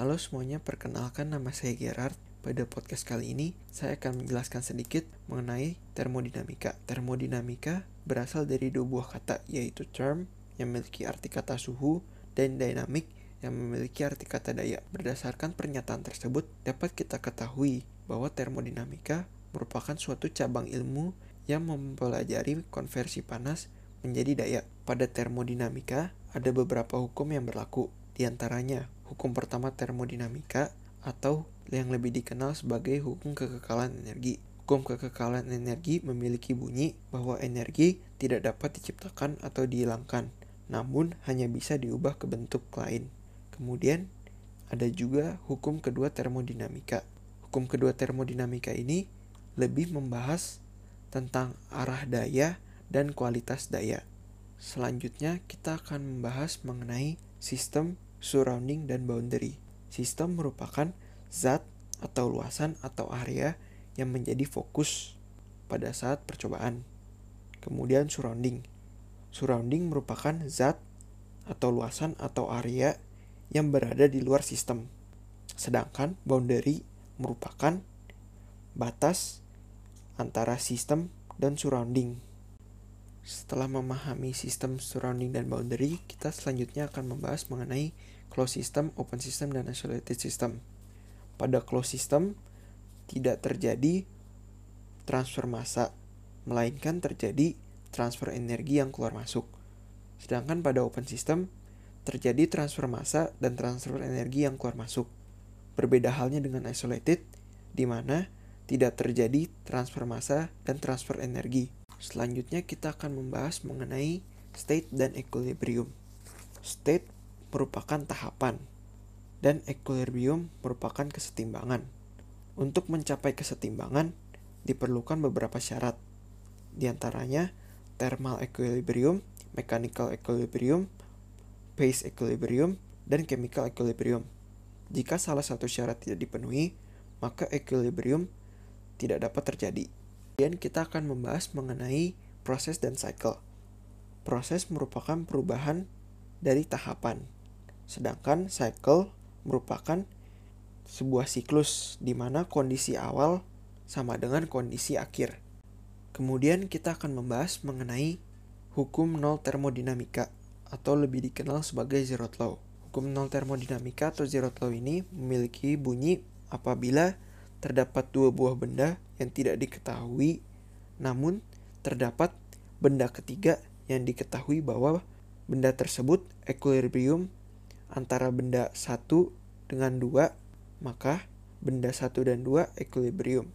Halo semuanya, perkenalkan nama saya Gerard. Pada podcast kali ini, saya akan menjelaskan sedikit mengenai termodinamika. Termodinamika berasal dari dua buah kata, yaitu term yang memiliki arti kata suhu dan dynamic yang memiliki arti kata daya. Berdasarkan pernyataan tersebut, dapat kita ketahui bahwa termodinamika merupakan suatu cabang ilmu yang mempelajari konversi panas menjadi daya. Pada termodinamika, ada beberapa hukum yang berlaku, di antaranya Hukum pertama termodinamika atau yang lebih dikenal sebagai hukum kekekalan energi. Hukum kekekalan energi memiliki bunyi bahwa energi tidak dapat diciptakan atau dihilangkan, namun hanya bisa diubah ke bentuk lain. Kemudian ada juga hukum kedua termodinamika. Hukum kedua termodinamika ini lebih membahas tentang arah daya dan kualitas daya. Selanjutnya kita akan membahas mengenai sistem surrounding, dan boundary. Sistem merupakan zat atau luasan atau area yang menjadi fokus pada saat percobaan. Kemudian surrounding. Surrounding merupakan zat atau luasan atau area yang berada di luar sistem. Sedangkan boundary merupakan batas antara sistem dan surrounding. Setelah memahami sistem surrounding dan boundary, kita selanjutnya akan membahas mengenai closed system, open system, dan isolated system. Pada closed system, tidak terjadi transfer massa, melainkan terjadi transfer energi yang keluar masuk. Sedangkan pada open system, terjadi transfer massa dan transfer energi yang keluar masuk. Berbeda halnya dengan isolated, di mana tidak terjadi transfer massa dan transfer energi. Selanjutnya kita akan membahas mengenai state dan equilibrium. State merupakan tahapan dan equilibrium merupakan kesetimbangan. Untuk mencapai kesetimbangan diperlukan beberapa syarat. Di antaranya thermal equilibrium, mechanical equilibrium, phase equilibrium, dan chemical equilibrium. Jika salah satu syarat tidak dipenuhi, maka equilibrium tidak dapat terjadi. Kemudian kita akan membahas mengenai proses dan cycle. Proses merupakan perubahan dari tahapan, sedangkan cycle merupakan sebuah siklus di mana kondisi awal sama dengan kondisi akhir. Kemudian kita akan membahas mengenai hukum nol termodinamika atau lebih dikenal sebagai zero law. Hukum nol termodinamika atau zero law ini memiliki bunyi apabila terdapat dua buah benda yang tidak diketahui, namun terdapat benda ketiga yang diketahui bahwa benda tersebut equilibrium antara benda satu dengan dua, maka benda satu dan dua equilibrium.